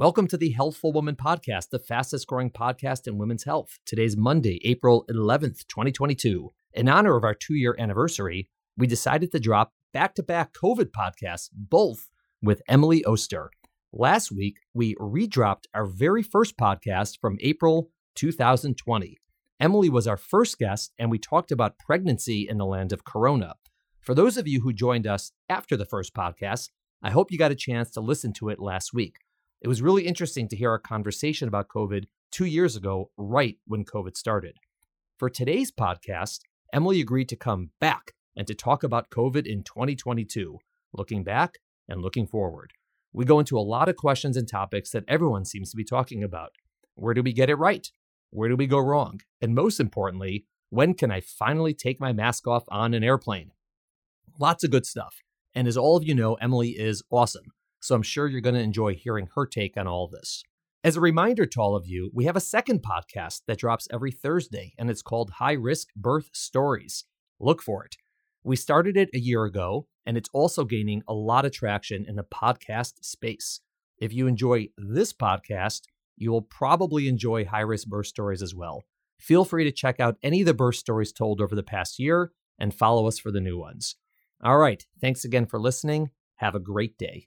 Welcome to the Healthful Woman Podcast, the fastest growing podcast in women's health. Today's Monday, April 11th, 2022. In honor of our two year anniversary, we decided to drop back to back COVID podcasts, both with Emily Oster. Last week, we redropped our very first podcast from April 2020. Emily was our first guest, and we talked about pregnancy in the land of Corona. For those of you who joined us after the first podcast, I hope you got a chance to listen to it last week. It was really interesting to hear our conversation about COVID two years ago, right when COVID started. For today's podcast, Emily agreed to come back and to talk about COVID in 2022, looking back and looking forward. We go into a lot of questions and topics that everyone seems to be talking about. Where do we get it right? Where do we go wrong? And most importantly, when can I finally take my mask off on an airplane? Lots of good stuff. And as all of you know, Emily is awesome. So I'm sure you're going to enjoy hearing her take on all this. As a reminder to all of you, we have a second podcast that drops every Thursday, and it's called High Risk Birth Stories. Look for it. We started it a year ago, and it's also gaining a lot of traction in the podcast space. If you enjoy this podcast, you will probably enjoy High Risk Birth Stories as well. Feel free to check out any of the birth stories told over the past year and follow us for the new ones. All right, thanks again for listening. Have a great day.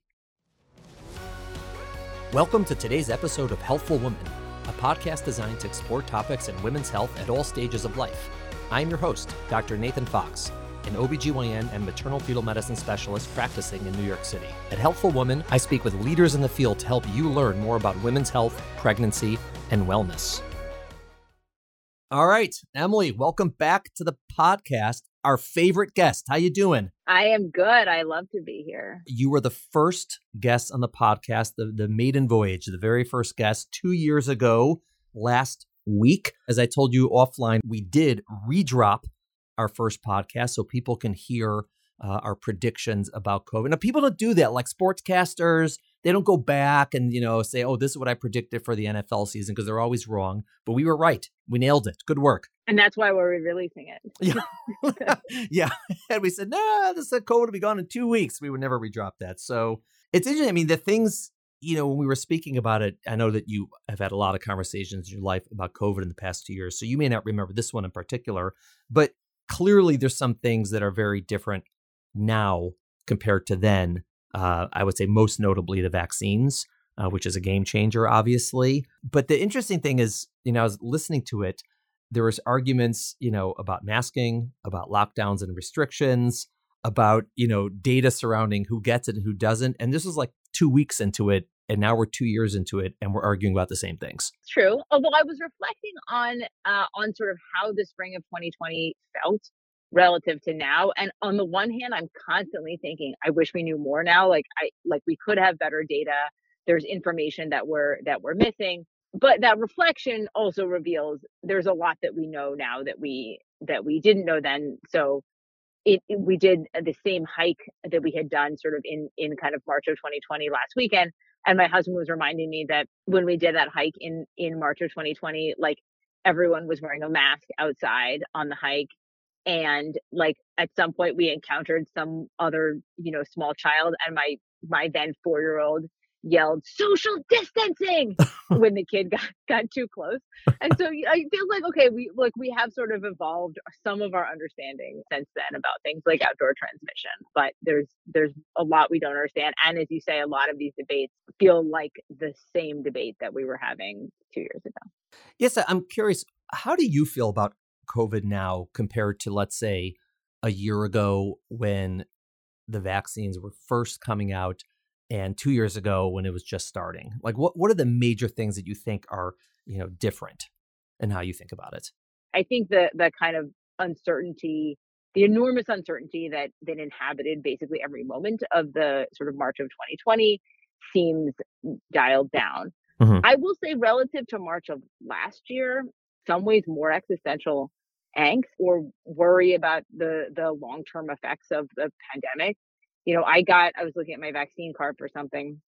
Welcome to today's episode of Healthful Woman, a podcast designed to explore topics in women's health at all stages of life. I'm your host, Dr. Nathan Fox, an OBGYN and maternal fetal medicine specialist practicing in New York City. At Healthful Woman, I speak with leaders in the field to help you learn more about women's health, pregnancy, and wellness. All right, Emily, welcome back to the podcast. Our favorite guest. How you doing? I am good. I love to be here. You were the first guest on the podcast, the, the maiden voyage, the very first guest two years ago last week. As I told you offline, we did redrop our first podcast so people can hear uh, our predictions about COVID. Now, people don't do that, like sportscasters. They don't go back and you know say, "Oh, this is what I predicted for the NFL season," because they're always wrong. But we were right. We nailed it. Good work. And that's why we're releasing it. yeah, yeah. And we said, "No, this COVID will be gone in two weeks." We would never redrop that. So it's interesting. I mean, the things you know when we were speaking about it, I know that you have had a lot of conversations in your life about COVID in the past two years. So you may not remember this one in particular, but clearly there's some things that are very different now compared to then. Uh, I would say most notably the vaccines, uh, which is a game changer, obviously. But the interesting thing is, you know, I was listening to it. There was arguments, you know, about masking, about lockdowns and restrictions, about you know data surrounding who gets it and who doesn't. And this was like two weeks into it, and now we're two years into it, and we're arguing about the same things. True. Although I was reflecting on uh, on sort of how the spring of 2020 felt relative to now and on the one hand i'm constantly thinking i wish we knew more now like i like we could have better data. There's information that we're that we're missing but that reflection also reveals there's a lot that we know now that we that we didn't know then. So it, it, we did the same hike that we had done sort of in in kind of march of 2020 last weekend and my husband was reminding me that when we did that hike in in march of 2020 like everyone was wearing a mask outside on the hike and like at some point we encountered some other you know small child and my my then four year old yelled social distancing! when the kid got got too close. And so i feel like okay we look we have sort of evolved some of our understanding since then about things like outdoor transmission but there's there's a lot we don't understand. And as you say a lot of these debates feel like the same debate that we were having two years ago. Yes i'm curious how do you feel about COVID now compared to, let's say, a year ago when the vaccines were first coming out and two years ago when it was just starting? Like, what, what are the major things that you think are, you know, different in how you think about it? I think the, the kind of uncertainty, the enormous uncertainty that, that inhabited basically every moment of the sort of March of 2020 seems dialed down. Mm-hmm. I will say, relative to March of last year, some ways more existential angst or worry about the the long-term effects of the pandemic. You know, I got I was looking at my vaccine card for something.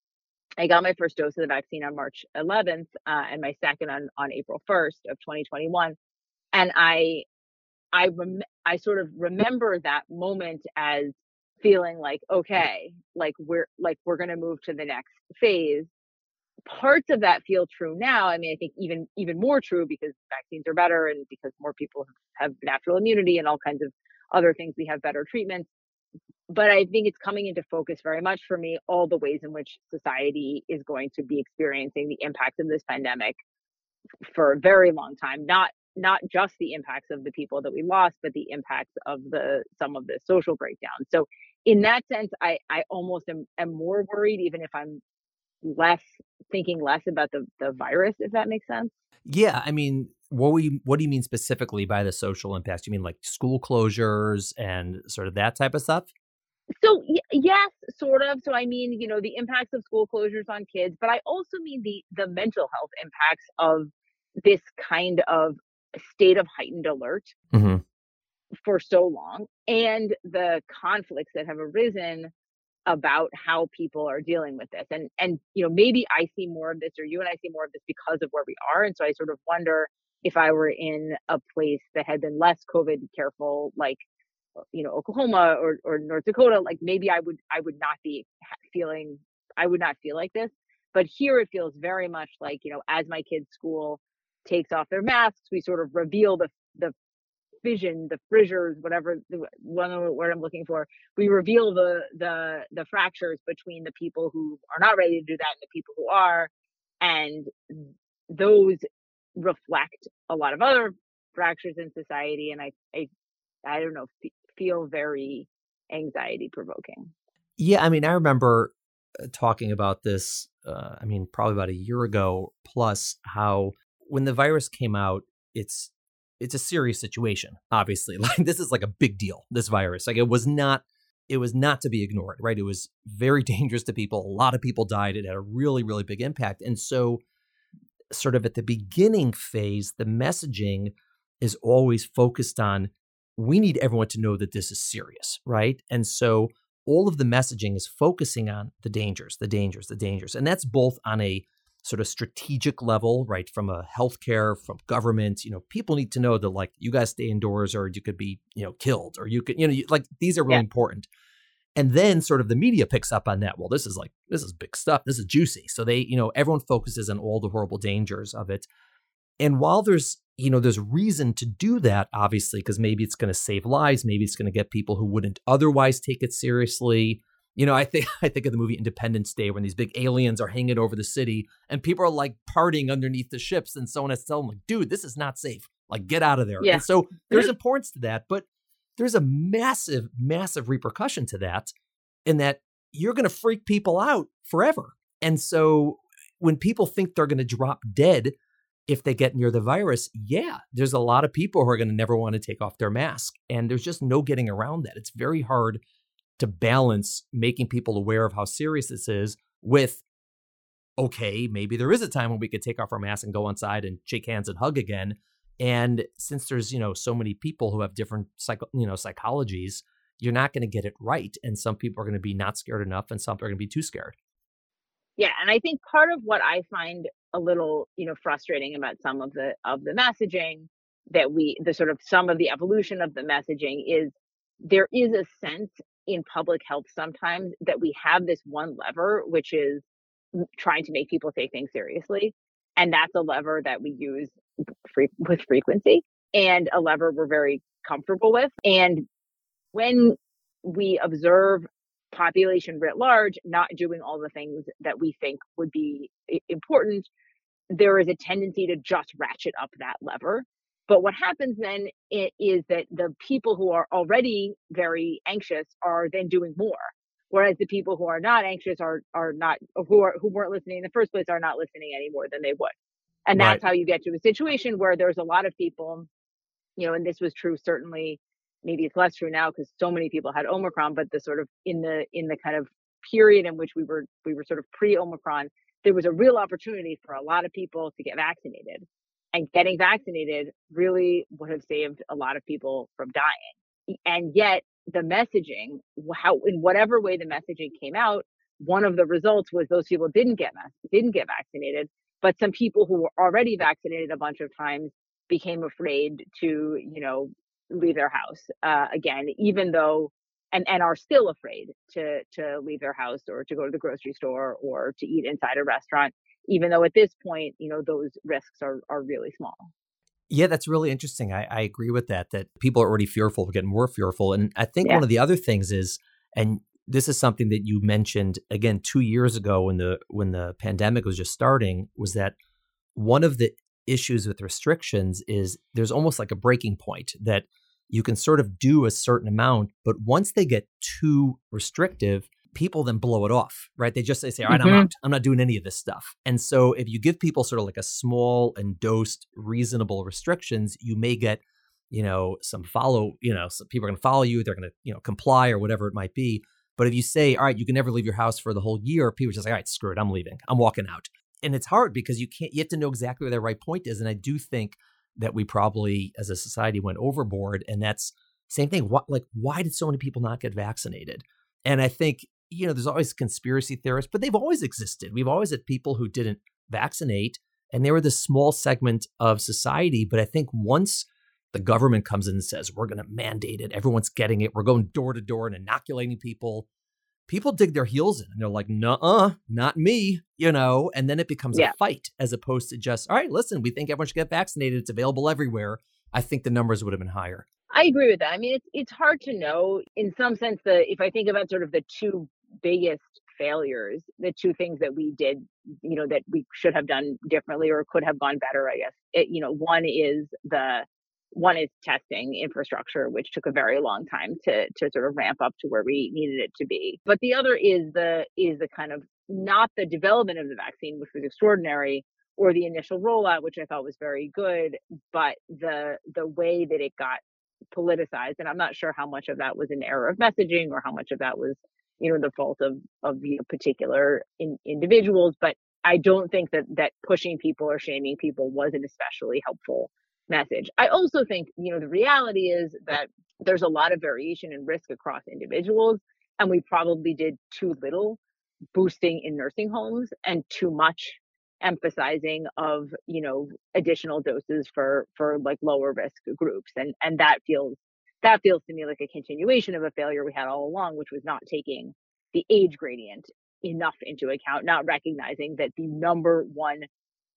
I got my first dose of the vaccine on March 11th uh, and my second on on April 1st of 2021. And I I rem- I sort of remember that moment as feeling like okay, like we're like we're going to move to the next phase parts of that feel true now. I mean, I think even even more true because vaccines are better and because more people have natural immunity and all kinds of other things. We have better treatments. But I think it's coming into focus very much for me all the ways in which society is going to be experiencing the impact of this pandemic for a very long time. Not not just the impacts of the people that we lost, but the impacts of the some of the social breakdown. So in that sense, I I almost am, am more worried, even if I'm less thinking less about the the virus, if that makes sense. Yeah, I mean, what we what do you mean specifically by the social impacts? You mean like school closures and sort of that type of stuff? So y- yes, sort of. So I mean, you know, the impacts of school closures on kids, but I also mean the the mental health impacts of this kind of state of heightened alert mm-hmm. for so long and the conflicts that have arisen about how people are dealing with this and and you know maybe i see more of this or you and i see more of this because of where we are and so i sort of wonder if i were in a place that had been less covid careful like uh, you know oklahoma or, or north dakota like maybe i would i would not be feeling i would not feel like this. But here it feels very much like you know as my kids school takes off their masks we sort of reveal the the fission, the fissures, whatever the one word I'm looking for, we reveal the the the fractures between the people who are not ready to do that and the people who are, and those reflect a lot of other fractures in society, and I I I don't know feel very anxiety provoking. Yeah, I mean, I remember uh, talking about this. Uh, I mean, probably about a year ago plus. How when the virus came out, it's it's a serious situation, obviously. Like this is like a big deal, this virus. Like it was not it was not to be ignored, right? It was very dangerous to people. A lot of people died. It had a really, really big impact. And so sort of at the beginning phase, the messaging is always focused on we need everyone to know that this is serious, right? And so all of the messaging is focusing on the dangers, the dangers, the dangers. And that's both on a sort of strategic level, right? From a healthcare, from government, you know, people need to know that like you guys stay indoors or you could be, you know, killed or you could, you know, you, like these are really yeah. important. And then sort of the media picks up on that. Well, this is like, this is big stuff. This is juicy. So they, you know, everyone focuses on all the horrible dangers of it. And while there's, you know, there's reason to do that, obviously, because maybe it's going to save lives. Maybe it's going to get people who wouldn't otherwise take it seriously you know, I think I think of the movie Independence Day when these big aliens are hanging over the city and people are like partying underneath the ships, and someone has to tell them like, "Dude, this is not safe. Like, get out of there." Yeah. And so there's importance to that, but there's a massive, massive repercussion to that, in that you're going to freak people out forever. And so when people think they're going to drop dead if they get near the virus, yeah, there's a lot of people who are going to never want to take off their mask, and there's just no getting around that. It's very hard to balance making people aware of how serious this is with okay, maybe there is a time when we could take off our mask and go inside and shake hands and hug again. And since there's, you know, so many people who have different psycho, you know, psychologies, you're not going to get it right. And some people are going to be not scared enough and some are going to be too scared. Yeah. And I think part of what I find a little, you know, frustrating about some of the of the messaging that we the sort of some of the evolution of the messaging is there is a sense in public health sometimes that we have this one lever, which is trying to make people take things seriously. And that's a lever that we use free- with frequency and a lever we're very comfortable with. And when we observe population writ large not doing all the things that we think would be important, there is a tendency to just ratchet up that lever but what happens then is that the people who are already very anxious are then doing more, whereas the people who are not anxious are are not who are who weren't listening in the first place are not listening any more than they would, and that's right. how you get to a situation where there's a lot of people, you know, and this was true certainly. Maybe it's less true now because so many people had Omicron, but the sort of in the in the kind of period in which we were we were sort of pre Omicron, there was a real opportunity for a lot of people to get vaccinated and getting vaccinated really would have saved a lot of people from dying. And yet, the messaging, how in whatever way the messaging came out, one of the results was those people didn't get didn't get vaccinated, but some people who were already vaccinated a bunch of times became afraid to, you know, leave their house uh, again, even though and and are still afraid to to leave their house or to go to the grocery store or to eat inside a restaurant even though at this point, you know, those risks are are really small. Yeah, that's really interesting. I, I agree with that, that people are already fearful, getting more fearful. And I think yeah. one of the other things is, and this is something that you mentioned again two years ago when the when the pandemic was just starting, was that one of the issues with restrictions is there's almost like a breaking point that you can sort of do a certain amount, but once they get too restrictive, people then blow it off, right? They just they say, all right, mm-hmm. I'm out. I'm not doing any of this stuff. And so if you give people sort of like a small and dosed, reasonable restrictions, you may get, you know, some follow, you know, some people are going to follow you. They're going to, you know, comply or whatever it might be. But if you say, all right, you can never leave your house for the whole year, people just like, all right, screw it. I'm leaving. I'm walking out. And it's hard because you can't, you have to know exactly where the right point is. And I do think that we probably as a society went overboard. And that's same thing. What, like, why did so many people not get vaccinated? And I think you know, there's always conspiracy theorists, but they've always existed. We've always had people who didn't vaccinate, and they were this small segment of society. But I think once the government comes in and says, we're going to mandate it, everyone's getting it, we're going door to door and inoculating people, people dig their heels in and they're like, nah, not me, you know, and then it becomes yeah. a fight as opposed to just, all right, listen, we think everyone should get vaccinated. It's available everywhere. I think the numbers would have been higher. I agree with that. I mean, it's it's hard to know in some sense. The if I think about sort of the two biggest failures, the two things that we did, you know, that we should have done differently or could have gone better, I guess. It, you know, one is the one is testing infrastructure, which took a very long time to to sort of ramp up to where we needed it to be. But the other is the is the kind of not the development of the vaccine, which was extraordinary, or the initial rollout, which I thought was very good, but the the way that it got politicized, and I'm not sure how much of that was an error of messaging or how much of that was you know the fault of of know, particular in, individuals but i don't think that that pushing people or shaming people was an especially helpful message. I also think you know the reality is that there's a lot of variation in risk across individuals and we probably did too little boosting in nursing homes and too much emphasizing of you know additional doses for for like lower risk groups and and that feels that feels to me like a continuation of a failure we had all along, which was not taking the age gradient enough into account, not recognizing that the number one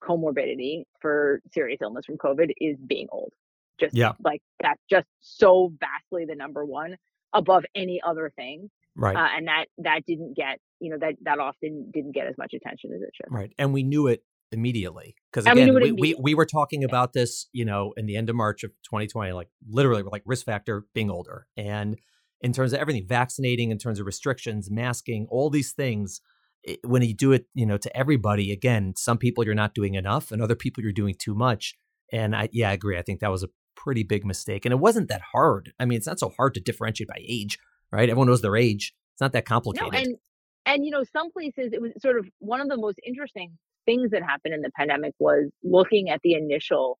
comorbidity for serious illness from COVID is being old. Just yeah. like that's just so vastly the number one above any other thing. Right. Uh, and that that didn't get, you know, that that often didn't get as much attention as it should. Right. And we knew it immediately because again we, we, we, were talking about this you know in the end of march of 2020 like literally like risk factor being older. And in terms of everything vaccinating in terms of restrictions masking all these things it, when you do it you know to everybody again some people you're not doing enough and other people you're doing too much. And i yeah i agree i think that was a pretty big mistake. And it wasn't that hard. I mean it's not so hard to differentiate by age right? Everyone knows their age. It's not that complicated. no, and and you know some places it was sort of one of the most interesting things that happened in the pandemic was looking at the initial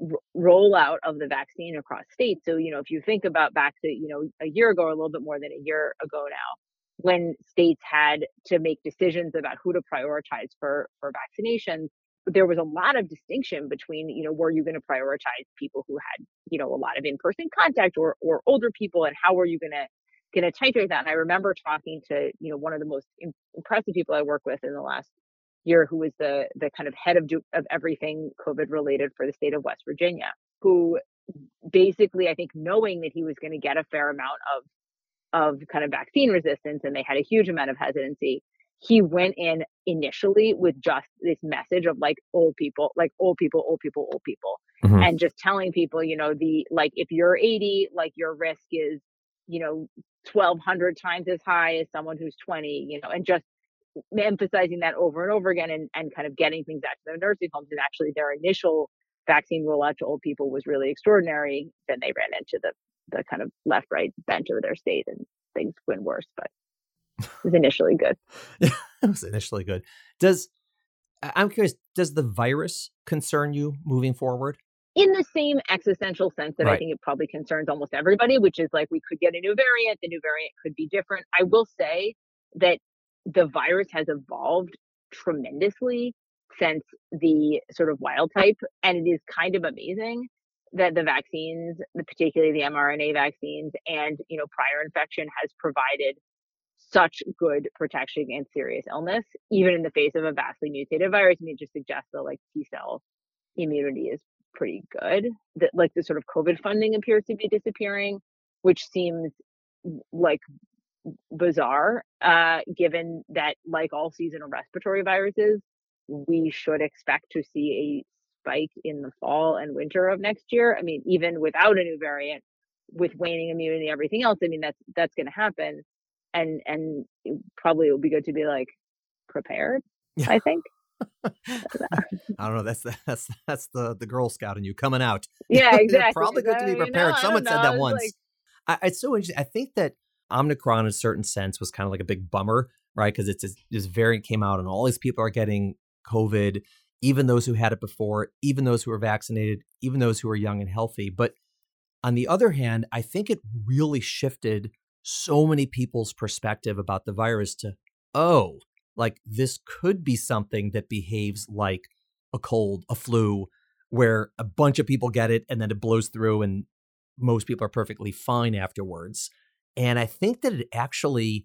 r- rollout of the vaccine across states. So, you know, if you think about back to, you know, a year ago or a little bit more than a year ago now, when states had to make decisions about who to prioritize for for vaccinations, there was a lot of distinction between, you know, were you going to prioritize people who had, you know, a lot of in-person contact or or older people and how were you going to going to titrate that? And I remember talking to, you know, one of the most impressive people I work with in the last year who was the the kind of head of of everything COVID related for the state of West Virginia, who basically I think knowing that he was going to get a fair amount of of kind of vaccine resistance and they had a huge amount of hesitancy he went in initially with just this message of like old people like old people old people old people mm-hmm. and just telling people you know the like if you're 80 like your risk is you know 1200 times as high as someone who's 20 you know and just emphasizing that over and over again and, and kind of getting things out to their nursing homes. And actually, their initial vaccine rollout to old people was really extraordinary. Then they ran into the, the kind of left right bench of their state and things went worse. But it was initially good. it was initially good. Does I'm curious, does the virus concern you moving forward? in the same existential sense that right. I think it probably concerns almost everybody, which is like we could get a new variant, the new variant could be different. I will say that the virus has evolved tremendously since the sort of wild type. And it is kind of amazing that the vaccines, particularly the mRNA vaccines and, you know, prior infection has provided such good protection against serious illness, even in the face of a vastly mutated virus. I mean, it just suggests that like T cell immunity is pretty good. That like the sort of COVID funding appears to be disappearing, which seems like bizarre, uh, given that like all seasonal respiratory viruses, we should expect to see a spike in the fall and winter of next year. I mean, even without a new variant, with waning immunity, everything else, I mean, that's that's going to happen, and and probably it will be good to be like prepared. Yeah. I think. I don't know. That's the, that's that's the the Girl Scout in you coming out. Yeah, exactly. probably good to be prepared. Someone said that once. Like... I, it's so interesting. I think that Omicron, in a certain sense, was kind of like a big bummer, right? Because it's this variant came out, and all these people are getting COVID. Even those who had it before, even those who were vaccinated, even those who are young and healthy. But on the other hand, I think it really shifted so many people's perspective about the virus to, oh, like this could be something that behaves like a cold, a flu, where a bunch of people get it and then it blows through and most people are perfectly fine afterwards. And I think that it actually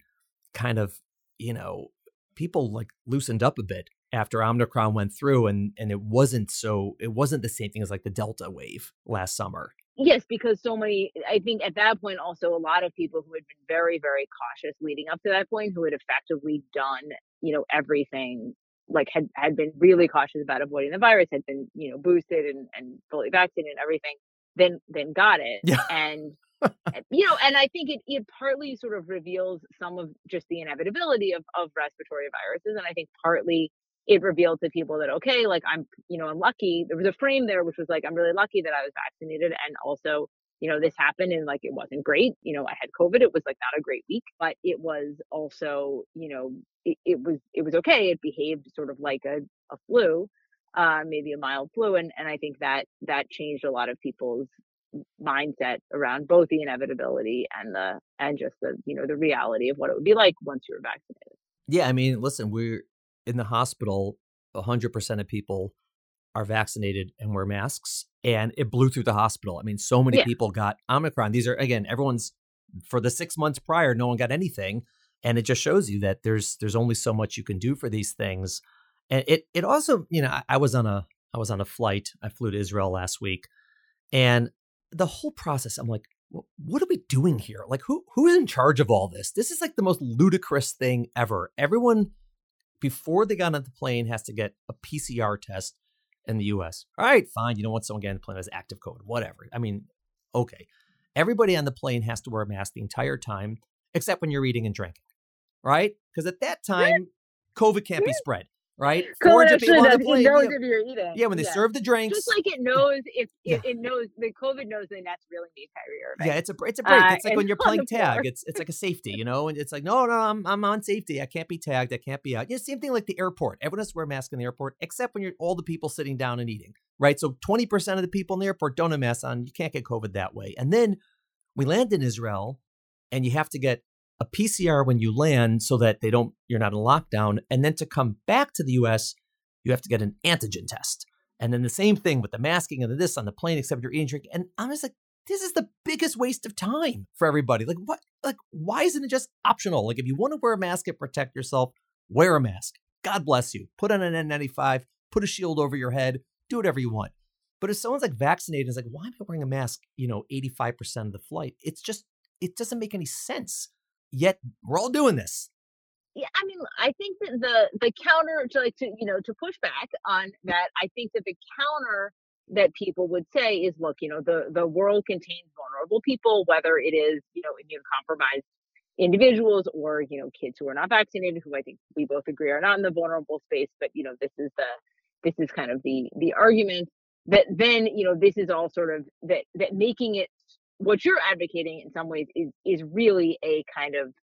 kind of, you know, people like loosened up a bit after Omicron went through and and it wasn't so it wasn't the same thing as like the Delta wave last summer. Yes, because so many, I think at that point, also a lot of people who had been very, very cautious leading up to that point, who had effectively done, you know, everything, like had, had been really cautious about avoiding the virus, had been, you know, boosted and, and fully vaccinated and everything, then, then got it. Yeah. And, you know, and I think it, it partly sort of reveals some of just the inevitability of, of respiratory viruses. And I think partly it revealed to people that okay like i'm you know i'm lucky there was a frame there which was like i'm really lucky that i was vaccinated and also you know this happened and like it wasn't great you know i had covid it was like not a great week but it was also you know it, it was it was okay it behaved sort of like a, a flu uh maybe a mild flu and and i think that that changed a lot of people's mindset around both the inevitability and the and just the you know the reality of what it would be like once you were vaccinated yeah i mean listen we're in the hospital, 100% of people are vaccinated and wear masks. And it blew through the hospital. I mean, so many yeah. people got Omicron. These are, again, everyone's for the six months prior, no one got anything. And it just shows you that there's there's only so much you can do for these things. And it it also, you know, I, I was on a I was on a flight. I flew to Israel last week. And the whole process, I'm like, what are we doing here? Like who who's in charge of all this? This is like the most ludicrous thing ever. Everyone before they got on the plane has to get a PCR test in the US. All right, fine. You don't want someone getting on the plane as active COVID, whatever. I mean, okay. Everybody on the plane has to wear a mask the entire time, except when you're eating and drinking, right? Because at that time, COVID can't be spread right? Does. It knows yeah. if you're eating. Yeah, when they yeah. serve the drinks, just like it knows if it, yeah. it, knows the COVID knows the net's really me, Kyrie Irving. Yeah, it's a it's a break. Uh, it's like when you're playing tag. It's it's like a safety, you know, and it's like no no I'm I'm on safety. I can't be tagged. I can't be out. Yeah, same thing like the airport. Everyone has to wear a mask in the airport except when you're all the people sitting down and eating, right? So twenty percent of the people in the airport don't have masks on. You can't get COVID that way. And then we land in Israel, and you have to get a PCR when you land so that they don't you're not in lockdown, and then to come back to the U.S you have to get an antigen test. And then the same thing with the masking and this on the plane, except you're eating drink. And I'm just like, this is the biggest waste of time for everybody. Like, what? Like, why isn't it just optional? Like, if you want to wear a mask and protect yourself, wear a mask. God bless you. Put on an N95, put a shield over your head, do whatever you want. But if someone's like vaccinated, it's like, why am I wearing a mask? You know, 85% of the flight. It's just, it doesn't make any sense. Yet we're all doing this yeah, I mean, I think that the the counter to like to you know to push back on that, I think that the counter that people would say is, look, you know, the the world contains vulnerable people, whether it is you know immune compromised individuals or you know kids who are not vaccinated, who I think we both agree are not in the vulnerable space. But you know, this is the this is kind of the the argument that then you know this is all sort of that that making it what you're advocating in some ways is is really a kind of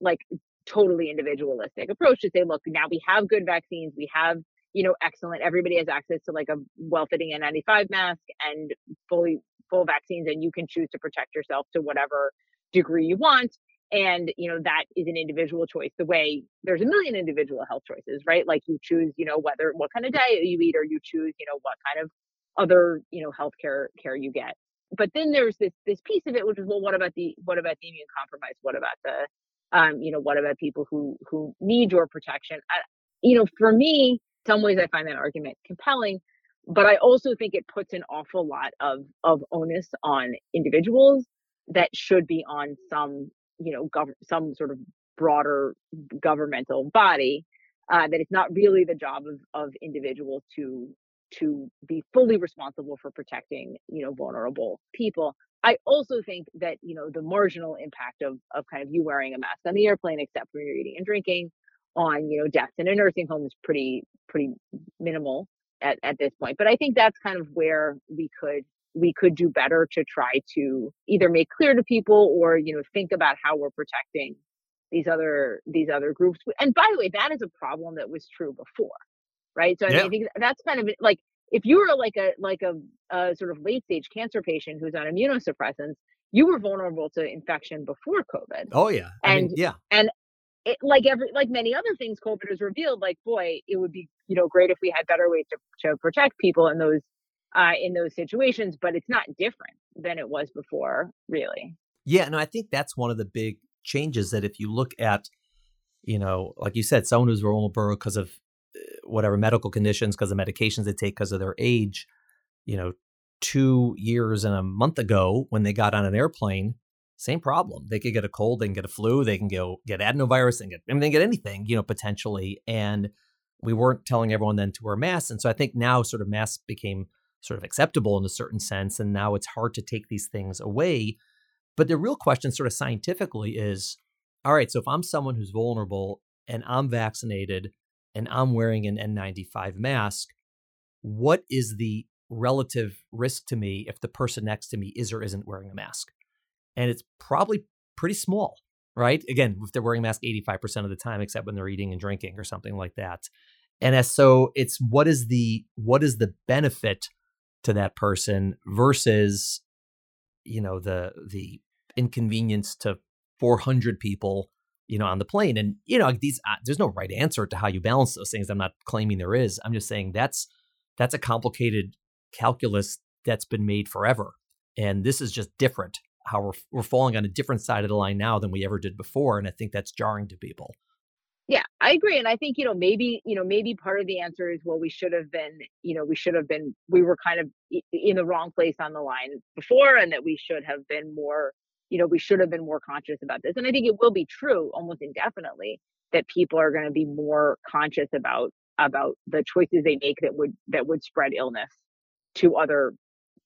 like totally individualistic approach to say, look, now we have good vaccines, we have, you know, excellent, everybody has access to like a well-fitting N95 mask and fully full vaccines, and you can choose to protect yourself to whatever degree you want. And, you know, that is an individual choice. The way there's a million individual health choices, right? Like you choose, you know, whether what kind of diet you eat, or you choose, you know, what kind of other, you know, healthcare care you get. But then there's this this piece of it, which is well, what about the what about the immune compromised? What about the Um, you know, what about people who who need your protection? You know, for me, some ways I find that argument compelling, but I also think it puts an awful lot of of onus on individuals that should be on some, you know, gov- some sort of broader governmental body. Uh, that it's not really the job of of individuals to to be fully responsible for protecting, you know, vulnerable people. I also think that, you know, the marginal impact of of kind of you wearing a mask on the airplane, except when you're eating and drinking, on, you know, deaths in a nursing home is pretty pretty minimal at, at this point. But I think that's kind of where we could we could do better to try to either make clear to people or, you know, think about how we're protecting these other these other groups. And by the way, that is a problem that was true before right? So I, yeah. mean, I think that's kind of like if you were like a like a, a sort of late stage cancer patient who's on immunosuppressants, you were vulnerable to infection before COVID. Oh yeah, I and mean, yeah, and it, like every like many other things COVID has revealed, like boy, it would be you know great if we had better ways to to protect people in those uh, in those situations, but it's not different than it was before, really. Yeah, no, I think that's one of the big changes that if you look at, you know, like you said, someone who's vulnerable because of whatever medical conditions because of medications they take because of their age, you know, two years and a month ago when they got on an airplane, same problem. They could get a cold, they can get a flu, they can go get adenovirus, and get I mean, they can get anything, you know, potentially. And we weren't telling everyone then to wear masks. And so I think now sort of masks became sort of acceptable in a certain sense. And now it's hard to take these things away. But the real question, sort of scientifically, is all right, so if I'm someone who's vulnerable and I'm vaccinated, and I'm wearing an N95 mask, what is the relative risk to me if the person next to me is or isn't wearing a mask? And it's probably pretty small, right? Again, if they're wearing a mask 85% of the time, except when they're eating and drinking or something like that. And so it's what is the what is the benefit to that person versus you know the the inconvenience to 400 people you know, on the plane. And you know, these uh, there's no right answer to how you balance those things. I'm not claiming there is. I'm just saying that's that's a complicated calculus that's been made forever, and this is just different. How we're we're falling on a different side of the line now than we ever did before, and I think that's jarring to people. Yeah, I agree. And I think, you know, maybe, you know, maybe part of the answer is, well, we should have been, you know, we should have been, we were kind of in the wrong place on the line before, and that we should have been more you know, we should have been more conscious about this. And I think it will be true almost indefinitely that people are going to be more conscious about about the choices they make that would that would spread illness to other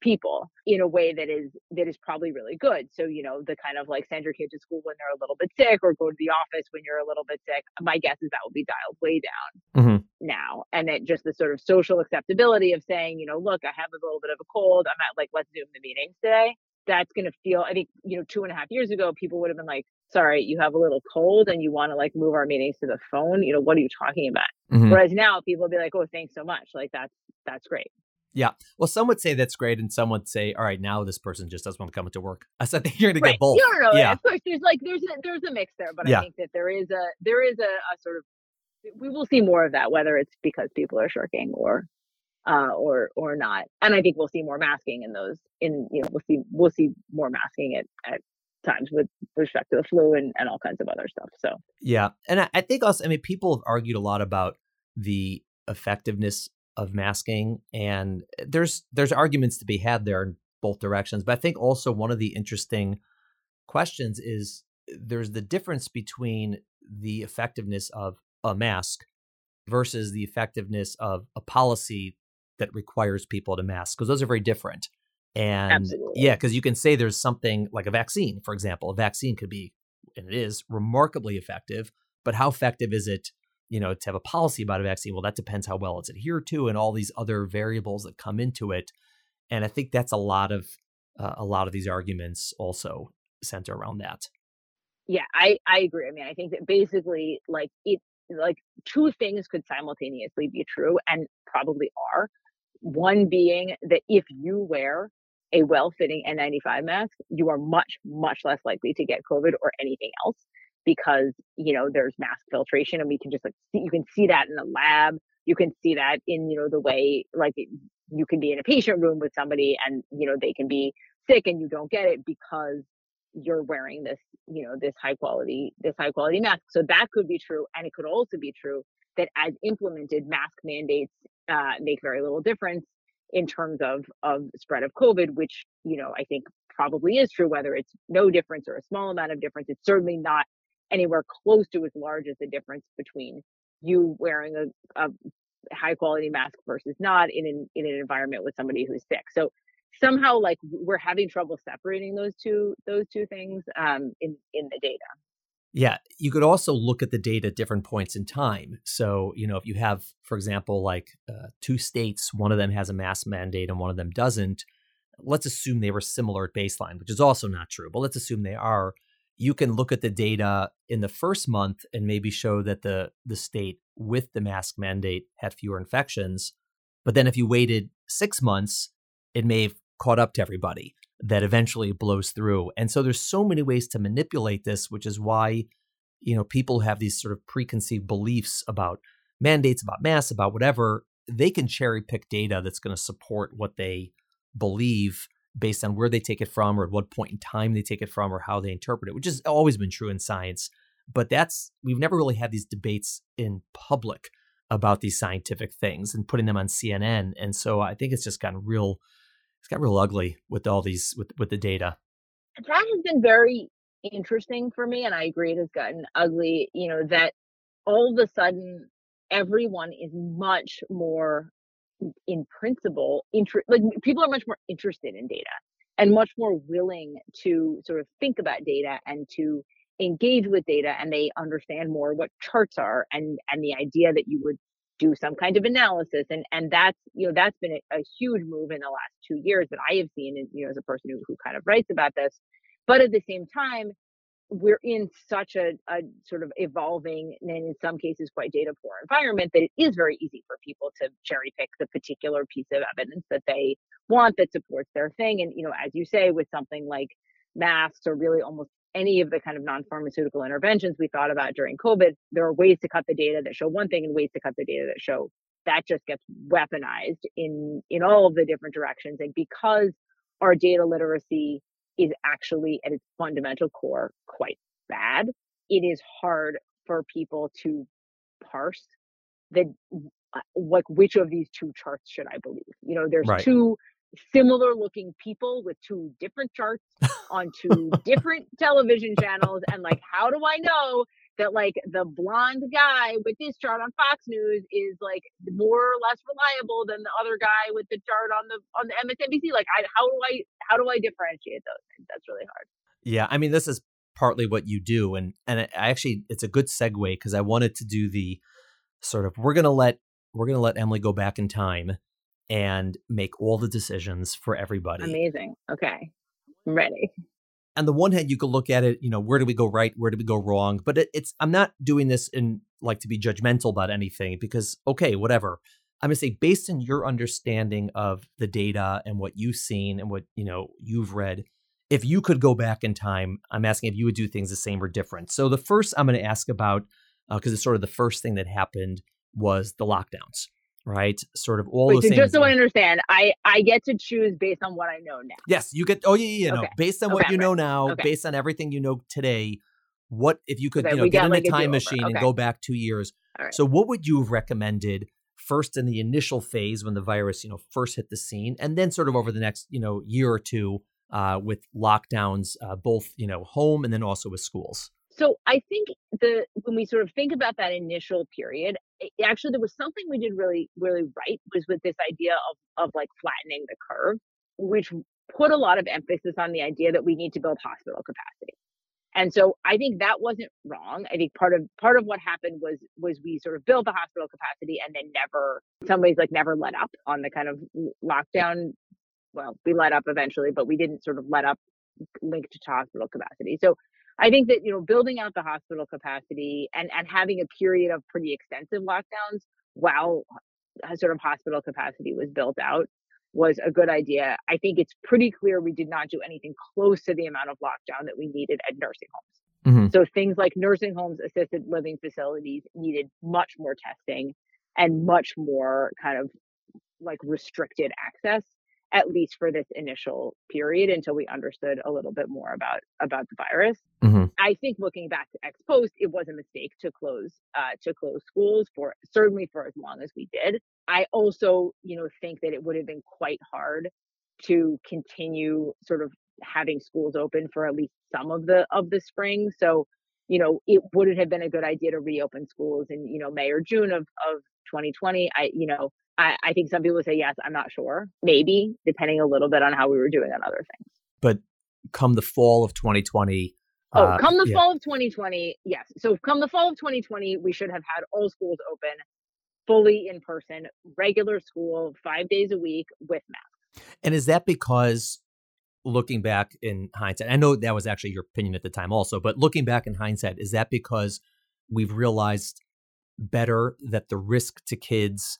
people in a way that is that is probably really good. So, you know, the kind of like send your kid to school when they're a little bit sick or go to the office when you're a little bit sick. My guess is that will be dialed way down mm-hmm. now. And then just the sort of social acceptability of saying, you know, look, I have a little bit of a cold. I'm at like let's zoom the meetings today that's going to feel i think you know two and a half years ago people would have been like sorry you have a little cold and you want to like move our meetings to the phone you know what are you talking about mm-hmm. whereas now people will be like oh thanks so much like that's that's great yeah. Well, some would say that's great, and some would say, "All right, now this person just doesn't want to come into work." I said, "You're going to get both." No, no, yeah. Of course, there's like there's a, there's a mix there, but yeah. I think that there is a there is a, a sort of we will see more of that, whether it's because people are shirking or uh, or or not. And I think we'll see more masking in those. In you know, we'll see we'll see more masking at at times with respect to the flu and, and all kinds of other stuff. So yeah, and I, I think also, I mean, people have argued a lot about the effectiveness of masking, and there's there's arguments to be had there in both directions. But I think also one of the interesting questions is there's the difference between the effectiveness of a mask versus the effectiveness of a policy that requires people to mask because those are very different. And Absolutely. yeah, because you can say there's something like a vaccine, for example. A vaccine could be, and it is, remarkably effective. But how effective is it, you know, to have a policy about a vaccine? Well, that depends how well it's adhered to and all these other variables that come into it. And I think that's a lot of uh, a lot of these arguments also center around that. Yeah, I I agree. I mean, I think that basically, like it, like two things could simultaneously be true and probably are. One being that if you wear a well fitting N95 mask, you are much, much less likely to get COVID or anything else because, you know, there's mask filtration and we can just like see, you can see that in the lab. You can see that in, you know, the way like you can be in a patient room with somebody and, you know, they can be sick and you don't get it because you're wearing this, you know, this high quality, this high quality mask. So that could be true. And it could also be true that as implemented, mask mandates uh, make very little difference in terms of of spread of COVID, which you know I think probably is true. Whether it's no difference or a small amount of difference, it's certainly not anywhere close to as large as the difference between you wearing a, a high quality mask versus not in an in an environment with somebody who's sick. So somehow like we're having trouble separating those two those two things um, in in the data. Yeah, you could also look at the data at different points in time. So, you know, if you have, for example, like uh, two states, one of them has a mask mandate and one of them doesn't, let's assume they were similar at baseline, which is also not true, but let's assume they are. You can look at the data in the first month and maybe show that the the state with the mask mandate had fewer infections. But then if you waited six months, it may have caught up to everybody that eventually blows through. And so there's so many ways to manipulate this, which is why, you know, people have these sort of preconceived beliefs about mandates, about mass, about whatever. They can cherry pick data that's going to support what they believe based on where they take it from or at what point in time they take it from or how they interpret it, which has always been true in science. But that's, we've never really had these debates in public about these scientific things and putting them on CNN. And so I think it's just gotten real it's got real ugly with all these with with the data. That has been very interesting for me, and I agree it has gotten ugly. You know that all of a sudden everyone is much more in principle inter- like people are much more interested in data and much more willing to sort of think about data and to engage with data and they understand more what charts are and and the idea that you would do some kind of analysis and and that's you know that's been a, a, huge move in the last two years that i have seen you know as a person who, who kind of writes about this. But at the same time we're in such a, a sort of evolving and in some cases quite data poor environment that it is very easy for people to cherry pick the particular piece of evidence that they want that supports their thing. And you know as you say with something like masks or really almost any of the kind of non-pharmaceutical interventions we thought about during COVID, there are ways to cut the data that show one thing and ways to cut the data that show that just gets weaponized in in all of the different directions. And because our data literacy is actually at its fundamental core quite bad, it is hard for people to parse the uh, like which of these two charts should I believe? You know, there's right. two similar looking people with two different charts on two different television channels and like how do i know that like the blonde guy with this chart on fox news is like more or less reliable than the other guy with the chart on the on the msnbc like I, how do i how do i differentiate those that's really hard. Yeah i mean this is partly what you do and and I actually it's a good segue because i wanted to do the sort of we're gonna let we're gonna let emily go back in time and make all the decisions for everybody. Amazing. Okay. I'm ready. On the one hand, you could look at it, you know, where do we go right? Where do we go wrong? But it, it's, I'm not doing this in like to be judgmental about anything because, okay, whatever. I'm going to say, based on your understanding of the data and what you've seen and what, you know, you've read, if you could go back in time, I'm asking if you would do things the same or different. So the first I'm going to ask about, because uh, it's sort of the first thing that happened was the lockdowns right? Sort of all Wait, those so. Just so I understand, I I get to choose based on what I know now. Yes, you get. Oh yeah, yeah, yeah okay. Based on okay, what you right. know now, okay. based on everything you know today, what if you could you know get in like a time machine and go back two years? So what would you have recommended? First, in the initial phase when the virus, you know, first hit the scene, and then sort of over the next, you know, year or two, uh, with lockdowns, uh, both you know, home and then also with schools. So I think the when we sort of think about that initial period, it, actually there was something we did really really right was with this idea of of like flattening the curve, which put a lot of emphasis on the idea that we need to build hospital capacity. And so I think that wasn't wrong. I think part of part of what happened was was we sort of built the hospital capacity and then never, some ways, like never let up on the kind of lockdown. Well, we let up eventually, but we didn't sort of let up linked to hospital capacity. So I think that you know building out the hospital capacity and and having a period of pretty extensive lockdowns while sort of hospital capacity was built out was a good idea. I think it's pretty clear we did not do anything close to the amount of lockdown that we needed at nursing homes. Mm-hmm. So things like nursing homes, assisted living facilities needed much more testing and much more kind of like restricted access. At least for this initial period until we understood a little bit more about about the virus. Mm-hmm. I think looking back to ex post, it was a mistake to close uh, to close schools for certainly for as long as we did. I also, you know, think that it would have been quite hard to continue sort of having schools open for at least some of the of the spring. So, you know, it wouldn't have been a good idea to reopen schools in, you know, May or June of of 2020. I, you know, I, I think some people say yes. I'm not sure. Maybe depending a little bit on how we were doing on other things. But come the fall of 2020. Oh, uh, come the yeah. fall of 2020, yes. So come the fall of 2020, we should have had all schools open, fully in person, regular school, five days a week with masks. And is that because looking back in hindsight, I know that was actually your opinion at the time also, but looking back in hindsight, is that because we've realized better that the risk to kids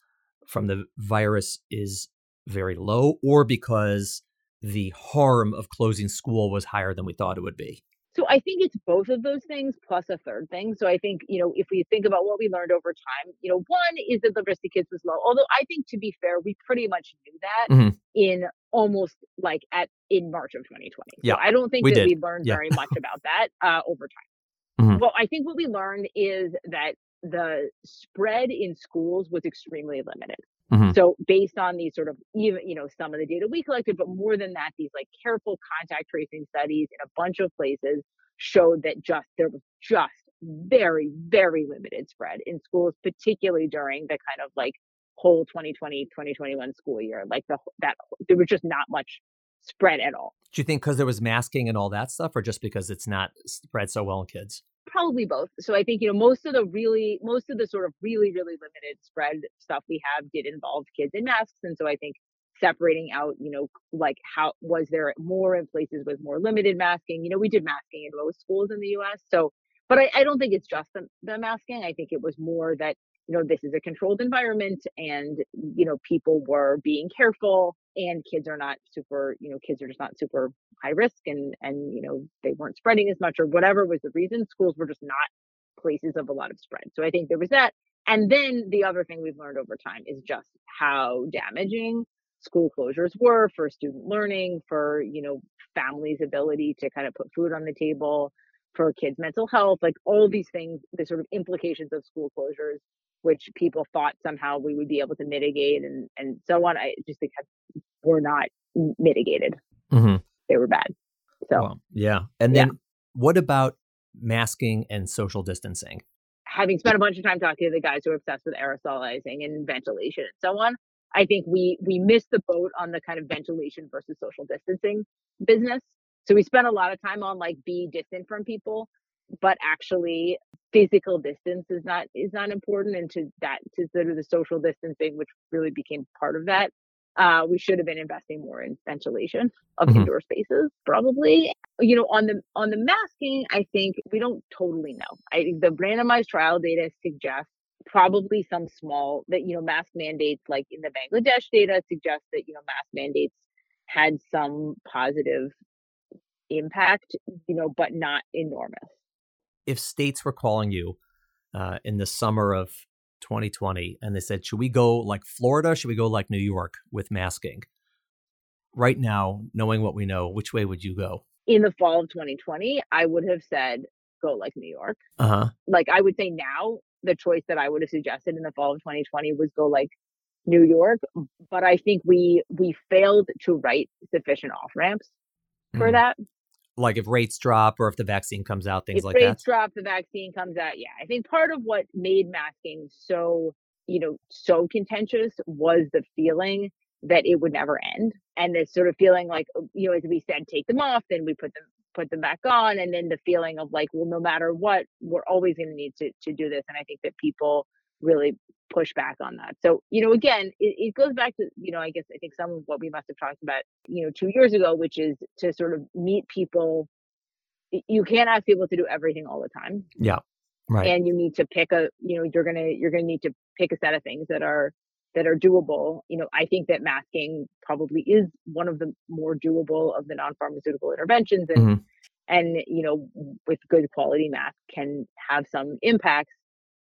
from the virus is very low, or because the harm of closing school was higher than we thought it would be? So I think it's both of those things plus a third thing. So I think, you know, if we think about what we learned over time, you know, one is that the risk to kids was low. Although I think to be fair, we pretty much knew that mm-hmm. in almost like at in March of 2020. Yeah, so I don't think we that did. we learned yeah. very much about that uh, over time. Mm-hmm. Well, I think what we learned is that the spread in schools was extremely limited. Mm-hmm. So based on these sort of even, you know, some of the data we collected, but more than that, these like careful contact tracing studies in a bunch of places showed that just there was just very, very limited spread in schools, particularly during the kind of like whole 2020, 2021 school year. Like the that there was just not much spread at all. Do you think because there was masking and all that stuff, or just because it's not spread so well in kids? Probably both. So I think, you know, most of the really, most of the sort of really, really limited spread stuff we have did involve kids in masks. And so I think separating out, you know, like how was there more in places with more limited masking? You know, we did masking in most schools in the US. So, but I, I don't think it's just the, the masking. I think it was more that, you know, this is a controlled environment and, you know, people were being careful and kids are not super, you know, kids are just not super high risk and and you know they weren't spreading as much or whatever was the reason schools were just not places of a lot of spread. So i think there was that. And then the other thing we've learned over time is just how damaging school closures were for student learning for you know families ability to kind of put food on the table for kids mental health like all these things the sort of implications of school closures which people thought somehow we would be able to mitigate and and so on. I just think were not mitigated mm-hmm they were bad. So well, yeah. And then yeah. what about masking and social distancing? Having spent a bunch of time talking to the guys who are obsessed with aerosolizing and ventilation and so on, I think we we missed the boat on the kind of ventilation versus social distancing business. So we spent a lot of time on like be distant from people, but actually physical distance is not is not important and to that to sort of the social distancing which really became part of that uh, we should have been investing more in ventilation of mm-hmm. indoor spaces, probably. You know, on the on the masking, I think we don't totally know. I think the randomized trial data suggests probably some small that you know mask mandates, like in the Bangladesh data, suggest that you know mask mandates had some positive impact, you know, but not enormous. If states were calling you uh, in the summer of 2020 and they said, should we go like Florida? Should we go like New York with masking? Right now, knowing what we know, which way would you go? In the fall of 2020, I would have said go like New York. Uh huh. Like I would say now, the choice that I would have suggested in the fall of 2020 was go like New York. But I think we we failed to write sufficient off ramps for mm. that like if rates drop or if the vaccine comes out, things if like rates that? Rates drop, the vaccine comes out. Yeah, I think part of what made masking so you know so contentious was the feeling that it would never end, and this sort of feeling like uh, you know as we said, take them off, then we put them put them back on, and then the feeling of like, well, no matter what, we're always going to need to to do this, and I think that people really push back on that. So, you know, again, it, it, goes back to, you know, I guess I think some of what we must have talked about, you know, two years ago, which is to sort of meet people. You can't ask people to do everything all the time. Yeah. Right. And you need to pick a, you know, you're going to, you're going to need to pick a set of things that are, that are doable. You know, I think that masking probably is one of the more doable of the non-pharmaceutical interventions and, mm-hmm. and, you know, with good quality mask can have some impacts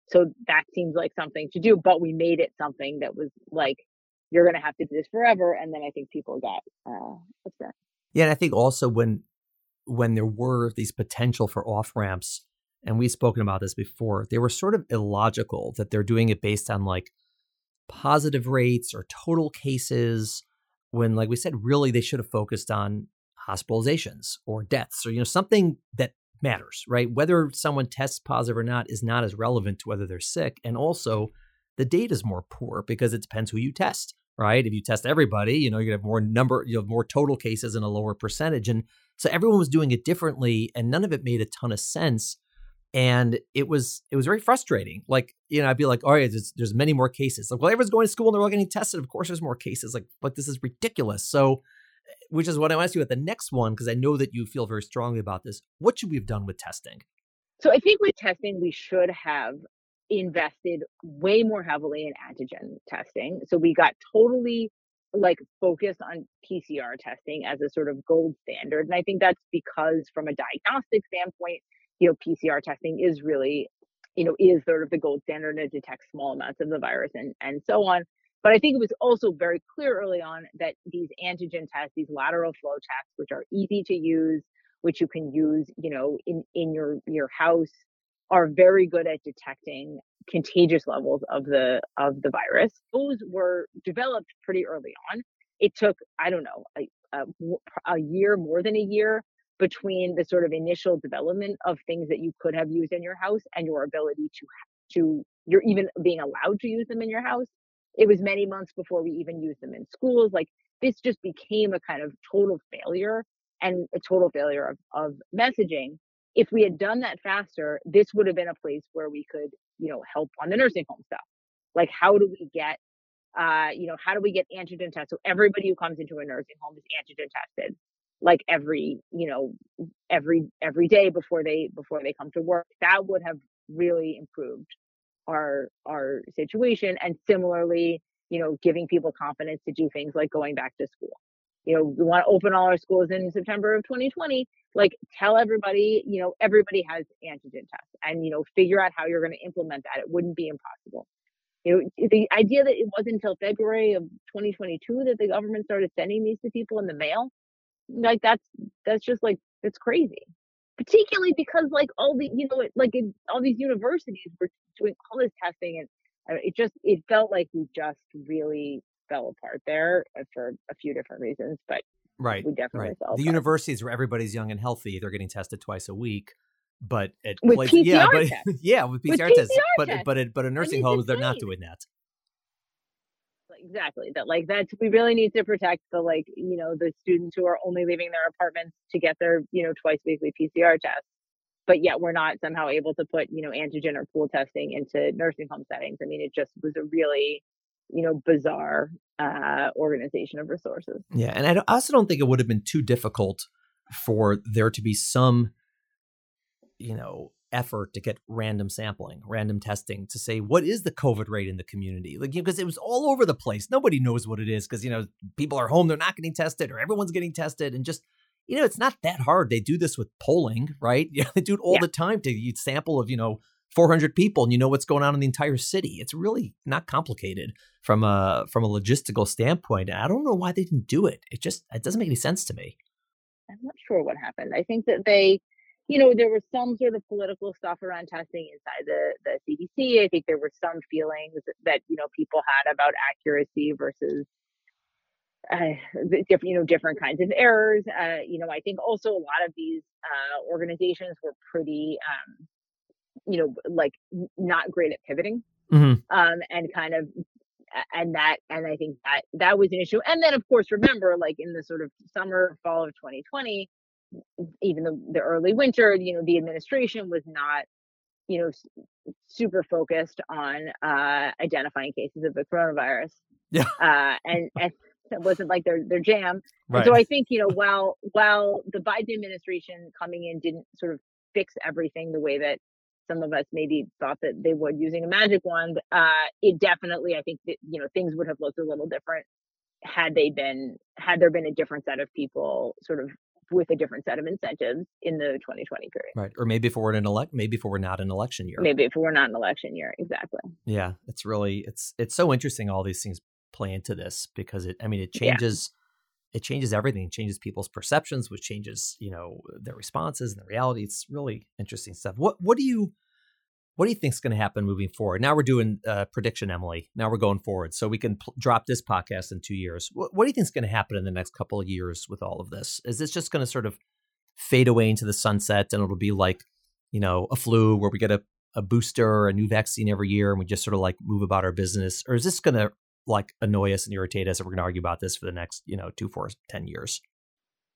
so that seems like something to do, but we made it something that was like you're going to have to do this forever. And then I think people got uh, upset. Yeah, and I think also when when there were these potential for off ramps, and we've spoken about this before, they were sort of illogical that they're doing it based on like positive rates or total cases. When, like we said, really they should have focused on hospitalizations or deaths or you know something that matters, right? Whether someone tests positive or not is not as relevant to whether they're sick, and also the data is more poor because it depends who you test, right? If you test everybody, you know, you have more number, you have more total cases and a lower percentage. And so everyone was doing it differently and none of it made a ton of sense. And it was it was very frustrating. Like, you know, I'd be like, all right, there's, there's many more cases. Like, well, everyone's going to school and they're all getting tested. Of course there's more cases. Like, but this is ridiculous. So which is what I want to you at the next one, because I know that you feel very strongly about this. What should we have done with testing? So I think with testing, we should have invested way more heavily in antigen testing. So we got totally like focused on PCR testing as a sort of gold standard. And I think that's because from a diagnostic standpoint, you know, PCR testing is really, you know, is sort of the gold standard to detect small amounts of the virus and, and so on. But I think it was also very clear early on that these antigen tests, these lateral flow tests, which are easy to use, which you can use, you know, in, in your, your house are very good at detecting contagious levels of the of the virus. Those were developed pretty early on. It took I don't know a, a, a, year, more than a year, between the sort of initial development of things that you could have used in your house and your ability to to you're even being allowed to use them in your house. It was many months before we even used them in schools. Like this just became a kind of total failure and a total failure of, of messaging if we had done that faster, this would have been a place where we could, you know, help on the nursing home stuff. Like, how do we get, uh, you know, how do we get antigen tests so everybody who comes into a nursing home is antigen tested, like every, you know, every every day before they before they come to work? That would have really improved our our situation. And similarly, you know, giving people confidence to do things like going back to school. You know, we want to open all our schools in September of 2020 like tell everybody, you know, everybody has antigen tests and, you know, figure out how you're going to implement that. It wouldn't be impossible. You know, the idea that it wasn't until February of 2022 that the government started sending these to people in the mail, like that's, that's just like, it's crazy. Particularly because like all the, you know, like in, all these universities were doing all this testing and it just, it felt like we just really fell apart there uh, for a few different reasons, but Right. We definitely right. the that. universities where everybody's young and healthy, they're getting tested twice a week. But at With places, yeah, PCR but tests. yeah, with With PCR, tests. PCR But but at but at nursing it's homes, they're not doing that. Exactly that like that's we really need to protect the like you know the students who are only leaving their apartments to get their you know twice weekly pcr tests. But yet we're not somehow able to put you know antigen or pool testing into nursing home settings. I mean it just was a really you know bizarre uh organization of resources. Yeah, and I also don't think it would have been too difficult for there to be some, you know, effort to get random sampling, random testing to say what is the COVID rate in the community, like because it was all over the place. Nobody knows what it is because you know people are home, they're not getting tested, or everyone's getting tested, and just you know it's not that hard. They do this with polling, right? Yeah, they do it all Yeah. the time to you sample of you know 400 people and you know what's going on in the entire city. It's really not complicated from a from a logistical standpoint. And I don't know why they didn't do it. It just it doesn't make any sense to me. i'm not sure what happened i think that they you know there was some sort of political stuff around testing inside the the cdc i think there were some feelings that you know people had about accuracy versus uh, different, you know, different kinds of errors. Uh, you know, I think also a lot of these uh, organizations were pretty, um, you know, like not great at pivoting, Mhm. um, and kind of, and that, and I think that that was an issue. And then, of course, remember, like in the sort of summer, fall of 2020, even the, the early winter, you know, the administration was not, you know, super focused on uh, identifying cases of the coronavirus. Yeah. Uh, and, and that wasn't like their, their jam. And so I think, you know, while while the Biden administration coming in didn't sort of fix everything the way that some of us maybe thought that they would using a magic wand, uh, it definitely I think that, you know, things would have looked a little different had they been had there been a different set of people sort of with a different set of incentives in the 2020 period. right. Or maybe if we're in an elect, maybe if we're not an election year. Maybe if we're not an election year, exactly. Yeah, it's really it's it's so interesting all these things play into this because it I mean it changes yeah. it changes everything, it changes people's perceptions, which changes, you know, their responses and the reality. It's really interesting stuff. What what do you what do you think is going to happen moving forward? Now we're doing uh, prediction, Emily. Now we're going forward, so we can pl- drop this podcast in two years. What, what do you think is going to happen in the next couple of years with all of this? Is this just going to sort of fade away into the sunset, and it'll be like, you know, a flu where we get a, a booster or a new vaccine every year, and we just sort of like move about our business, or is this going to like annoy us and irritate us, and we're going to argue about this for the next, you know, two, four, ten years?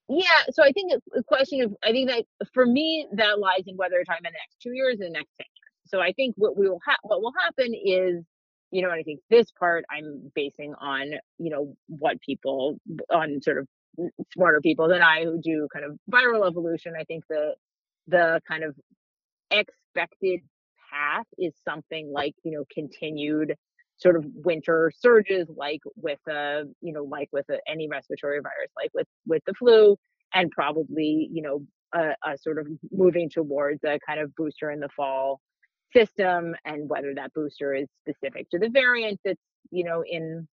Yeah, so I think the question of I think that for me that lies in whether you're talking the next two years or the next ten years so I think what we will ha- what will happen is, you know, and I think this part I'm basing on, you know, what people on sort of smarter people than I who do kind of viral evolution. I think the the kind of expected path is something like, you know, continued sort of winter surges like with a you know like with a, any respiratory virus like with with the flu and probably you know a, a, sort of moving towards a kind of booster in the fall system and whether that booster is specific to the variant that's you know in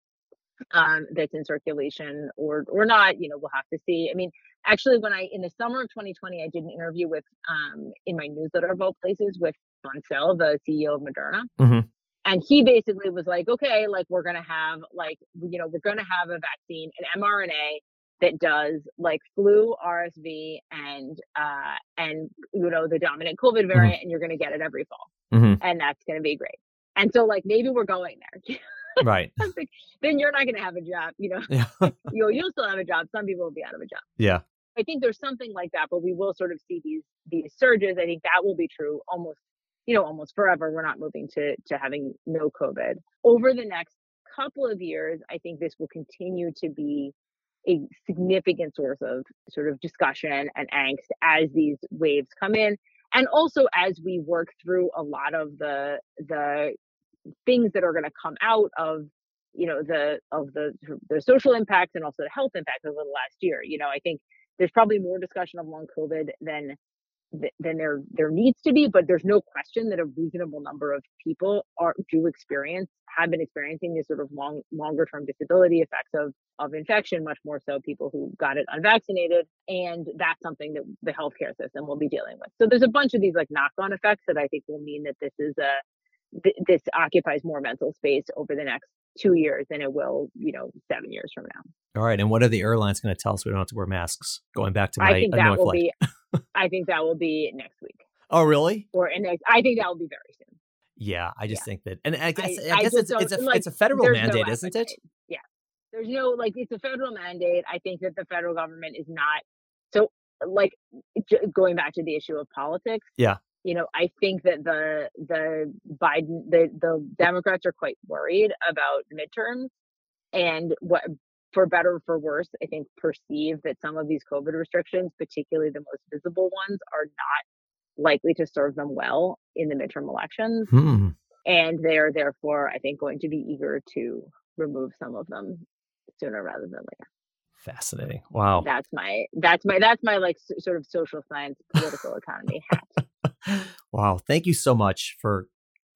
um, that's in circulation or or not you know we'll have to see i mean actually when i in the summer of 2020 i did an interview with um, in my newsletter of all places with Bancel, the ceo of moderna mm-hmm. and he basically was like okay like we're gonna have like you know we're gonna have a vaccine an mrna that does like flu, RSV, and uh, and you know the dominant COVID mm-hmm. variant, mm-hmm. and you're going to get it every fall, mm-hmm. and that's going to be great. And so like maybe we're going there. right. then you're not going to have a job. You know, yeah. you'll you'll still have a job. Some people will be out of a job. Yeah. I think there's something like that, but we will sort of see these these surges. I think that will be true almost, you know, almost forever. We're not moving to to having no COVID over the next couple of years. I think this will continue to be a significant source of sort of discussion and angst as these waves come in and also as we work through a lot of the the things that are going to come out of you know the of the the social impacts and also the health impact over the last year you know i think there's probably more discussion of long covid than than there there needs to be but there's no question that a reasonable number of people are do experience have been experiencing these sort of long longer term disability effects of of infection much more so people who got it unvaccinated and that's something that the healthcare system will be dealing with so there's a bunch of these like knock on effects that i think will mean that this is a th- this occupies more mental space over the next two years than it will, you know, seven years from now. All right. And what are the airlines going to tell us we don't have to wear masks? Going back to my I think that will be. I think that will be next week. Oh, really? Or in next, I think that will be very soon. Yeah, I just yeah. think that, and I guess I, I guess it's it's a like, it's a federal mandate, no isn't it? Yeah, there's no like it's a federal mandate. I think that the federal government is not so like going back to the issue of politics. Yeah, you know, I think that the the Biden the the Democrats are quite worried about midterms and what for better or for worse, I think perceive that some of these COVID restrictions, particularly the most visible ones, are not likely to serve them well in the midterm elections. Hmm. And they are therefore, I think, going to be eager to remove some of them sooner rather than later. Fascinating. Wow. That's my that's my that's my like sort of social science political economy hat. wow. Thank you so much for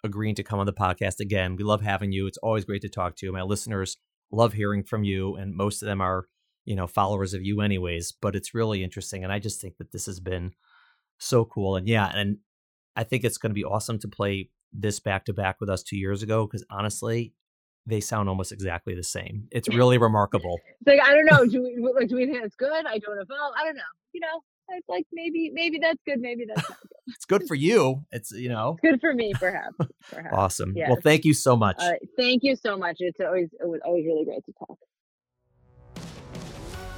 agreeing to come on the podcast again. We love having you. It's always great to talk to you. My listeners love hearing from you, and most of them are, you know, followers of you anyways. But it's really interesting. And I just think that this has been so cool. And yeah, and I think it's going to be awesome to play this back to back with us two years ago because honestly, they sound almost exactly the same. It's really remarkable. It's like I don't know. Do we like do we think it's good? I don't know. I don't know. You know, it's like maybe maybe that's good, maybe that's not good. it's good for you. It's you know it's good for me, perhaps. perhaps. Awesome. Yes. Well, thank you so much. Uh, thank you so much. It's always it was always really great to talk.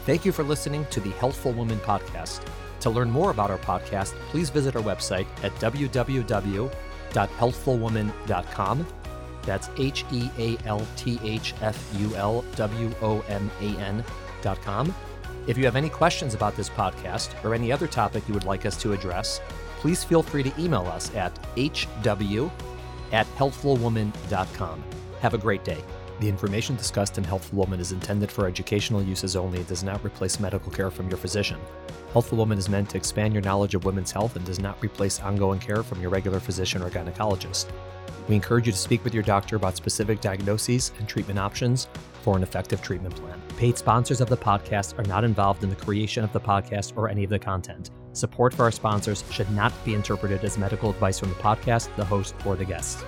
Thank you for listening to the Healthful Woman podcast. To learn more about our podcast, please visit our website at www.healthfulwoman.com. That's H E A L T H F U L W O M A N.com if you have any questions about this podcast or any other topic you would like us to address, please feel free to email us at hw at healthfulwoman.com. Have a great day. The information discussed in Healthful Woman is intended for educational uses only and does not replace medical care from your physician. Healthful Woman is meant to expand your knowledge of women's health and does not replace ongoing care from your regular physician or gynecologist. We encourage you to speak with your doctor about specific diagnoses and treatment options for an effective treatment plan. Paid sponsors of the podcast are not involved in the creation of the podcast or any of the content. Support for our sponsors should not be interpreted as medical advice from the podcast, the host, or the guest.